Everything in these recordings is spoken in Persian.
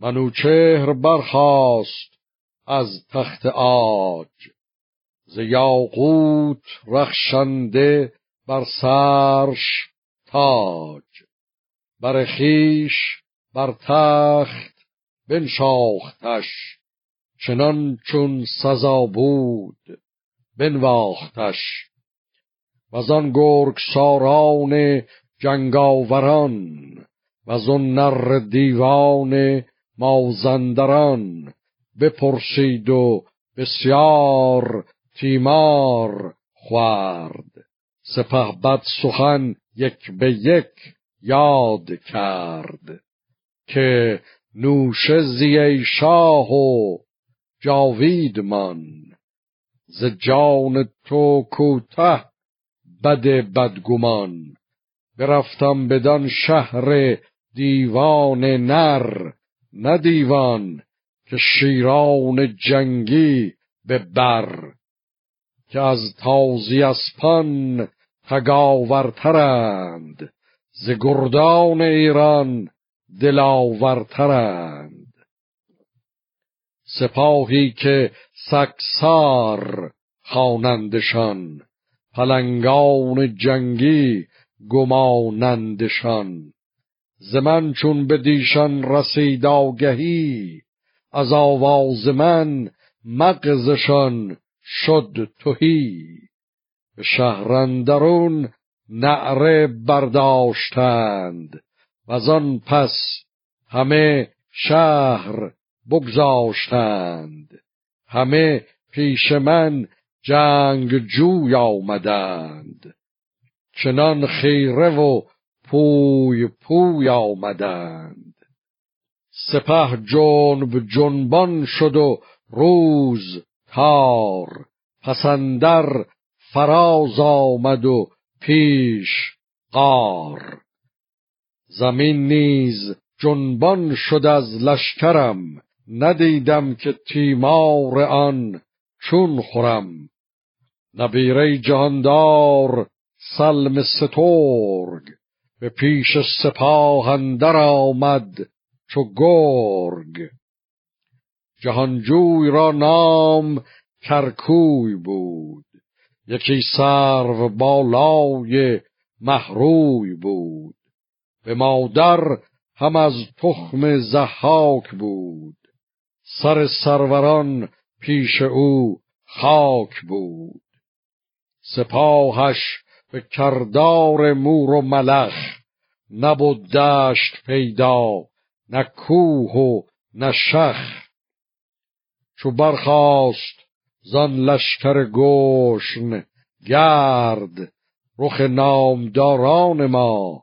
منوچهر برخاست از تخت آج ز یاقوت رخشنده بر سرش تاج. بر خیش بر تخت بنشاختش چنان چون سزا بود بنواختش. و آن گرگ ساران جنگاوران و آن نر دیوان مازندران بپرسید و بسیار تیمار خورد سپه بد سخن یک به یک یاد کرد که نوشه زی شاه و جاویدمان ز جان تو کوته بد بدگمان. برفتم بدان شهر دیوان نر نه دیوان که شیران جنگی به بر که از تازی اسپان تگاورترند ز گردان ایران دلاورترند. سپاهی که سکسار خوانندشان پلنگان جنگی گمانندشان. ز من چون به دیشان رسید آگهی از آواز من مغزشان شد توهی به شهرندرون نعره برداشتند و آن پس همه شهر بگذاشتند. همه پیش من جنگ جوی آمدند. چنان خیره و پوی پوی آمدند. سپه جنب جنبان شد و روز تار پسندر فراز آمد و پیش قار زمین نیز جنبان شد از لشکرم ندیدم که تیمار آن چون خورم. نبیره جهاندار سلم سترگ به پیش سپاه اندر آمد چو گرگ. جهانجوی را نام کرکوی بود. یکی سرو بالای محروی بود. به مادر هم از تخم زحاک بود. سر سروران پیش او خاک بود. سپاهش به کردار مور و ملخ نبود دشت پیدا نه کوه و نه شخ. چو برخاست زان لشکر گوشن گرد رخ نامداران ما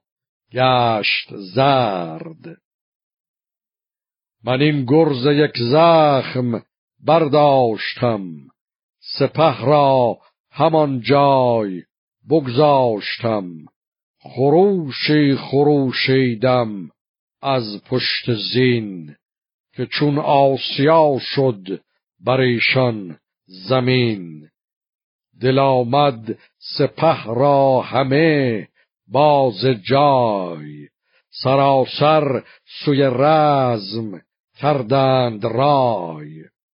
گشت زرد. من این گرز یک زخم برداشتم سپه را همان جای بگذاشتم. خروشی خروشیدم از پشت زین که چون آسیا شد بر ایشان زمین. دل آمد سپه را همه باز جای. سراسر سوی رزم کردند رای.